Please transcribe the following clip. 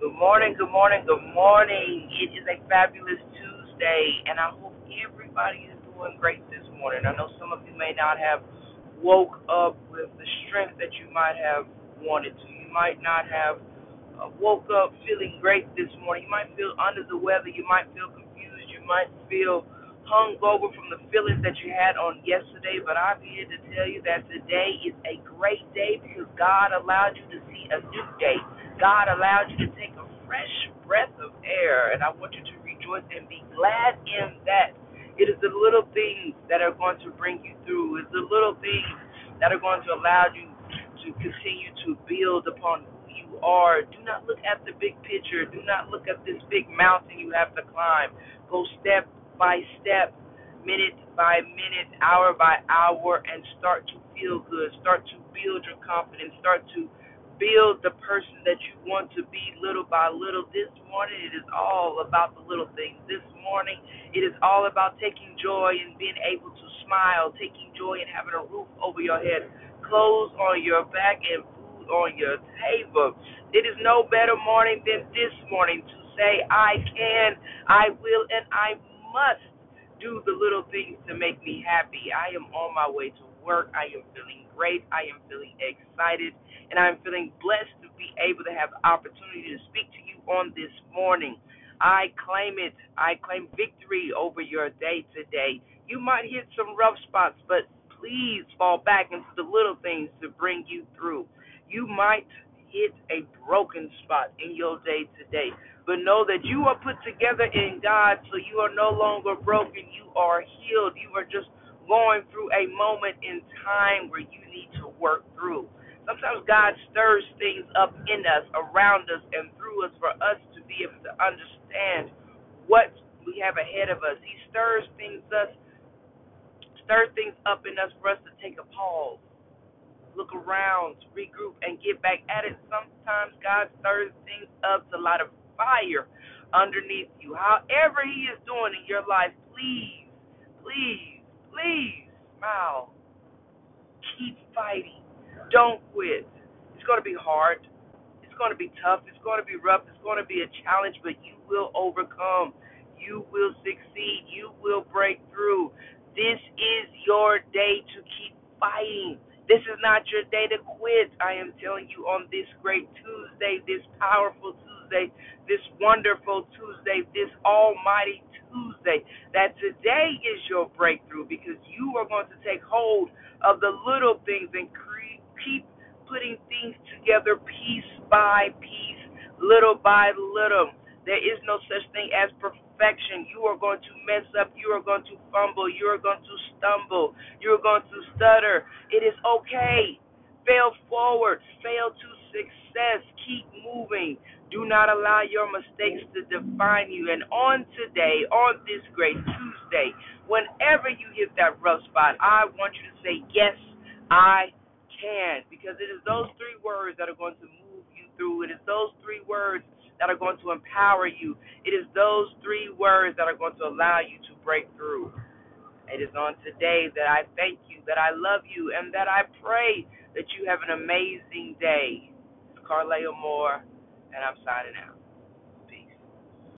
Good morning, good morning, good morning. It is a fabulous Tuesday, and I hope everybody is doing great this morning. I know some of you may not have woke up with the strength that you might have wanted to. You might not have uh, woke up feeling great this morning. You might feel under the weather. You might feel confused. You might feel hungover from the feelings that you had on yesterday. But I'm here to tell you that today is a great day because God allowed you to see a new day. God allowed you to take fresh breath of air, and I want you to rejoice and be glad in that. It is the little things that are going to bring you through. It's the little things that are going to allow you to continue to build upon who you are. Do not look at the big picture. Do not look at this big mountain you have to climb. Go step by step, minute by minute, hour by hour, and start to feel good. Start to build your confidence. Start to build the person that you want to be little by little. This morning, it is all about the little things. This morning, it is all about taking joy and being able to smile, taking joy in having a roof over your head, clothes on your back, and food on your table. It is no better morning than this morning to say, I can, I will, and I must do the little things to make me happy. I am on my way to work. I am feeling great. I am feeling excited. And I'm feeling blessed to be able to have the opportunity to speak to you on this morning. I claim it. I claim victory over your day today. You might hit some rough spots, but please fall back into the little things to bring you through. You might hit a broken spot in your day today, but know that you are put together in God, so you are no longer broken. You are healed. You are just going through a moment in time where you need to work through. Sometimes God stirs things up in us, around us, and through us for us to be able to understand what we have ahead of us. He stirs things us, stirs things up in us for us to take a pause, look around, regroup, and get back at it. Sometimes God stirs things up to light a fire underneath you. However He is doing in your life, please, please Please smile. Keep fighting. Don't quit. It's going to be hard. It's going to be tough. It's going to be rough. It's going to be a challenge, but you will overcome. You will succeed. You will break through. This is your day to keep fighting. Not your day to quit. I am telling you on this great Tuesday, this powerful Tuesday, this wonderful Tuesday, this almighty Tuesday, that today is your breakthrough because you are going to take hold of the little things and cre- keep putting things together piece by piece, little by little. There is no such thing as perfection. You are going to mess up. You are going to fumble. You are going to stumble. You are going to stutter. It is okay. Fail forward. Fail to success. Keep moving. Do not allow your mistakes to define you. And on today, on this great Tuesday, whenever you hit that rough spot, I want you to say, Yes, I can. Because it is those three words that are going to move you through. It is those three words that are going to empower you. It is those three words that are going to allow you to break through. It is on today that I thank you, that I love you, and that I pray that you have an amazing day. It's Carlea Moore and I'm signing out.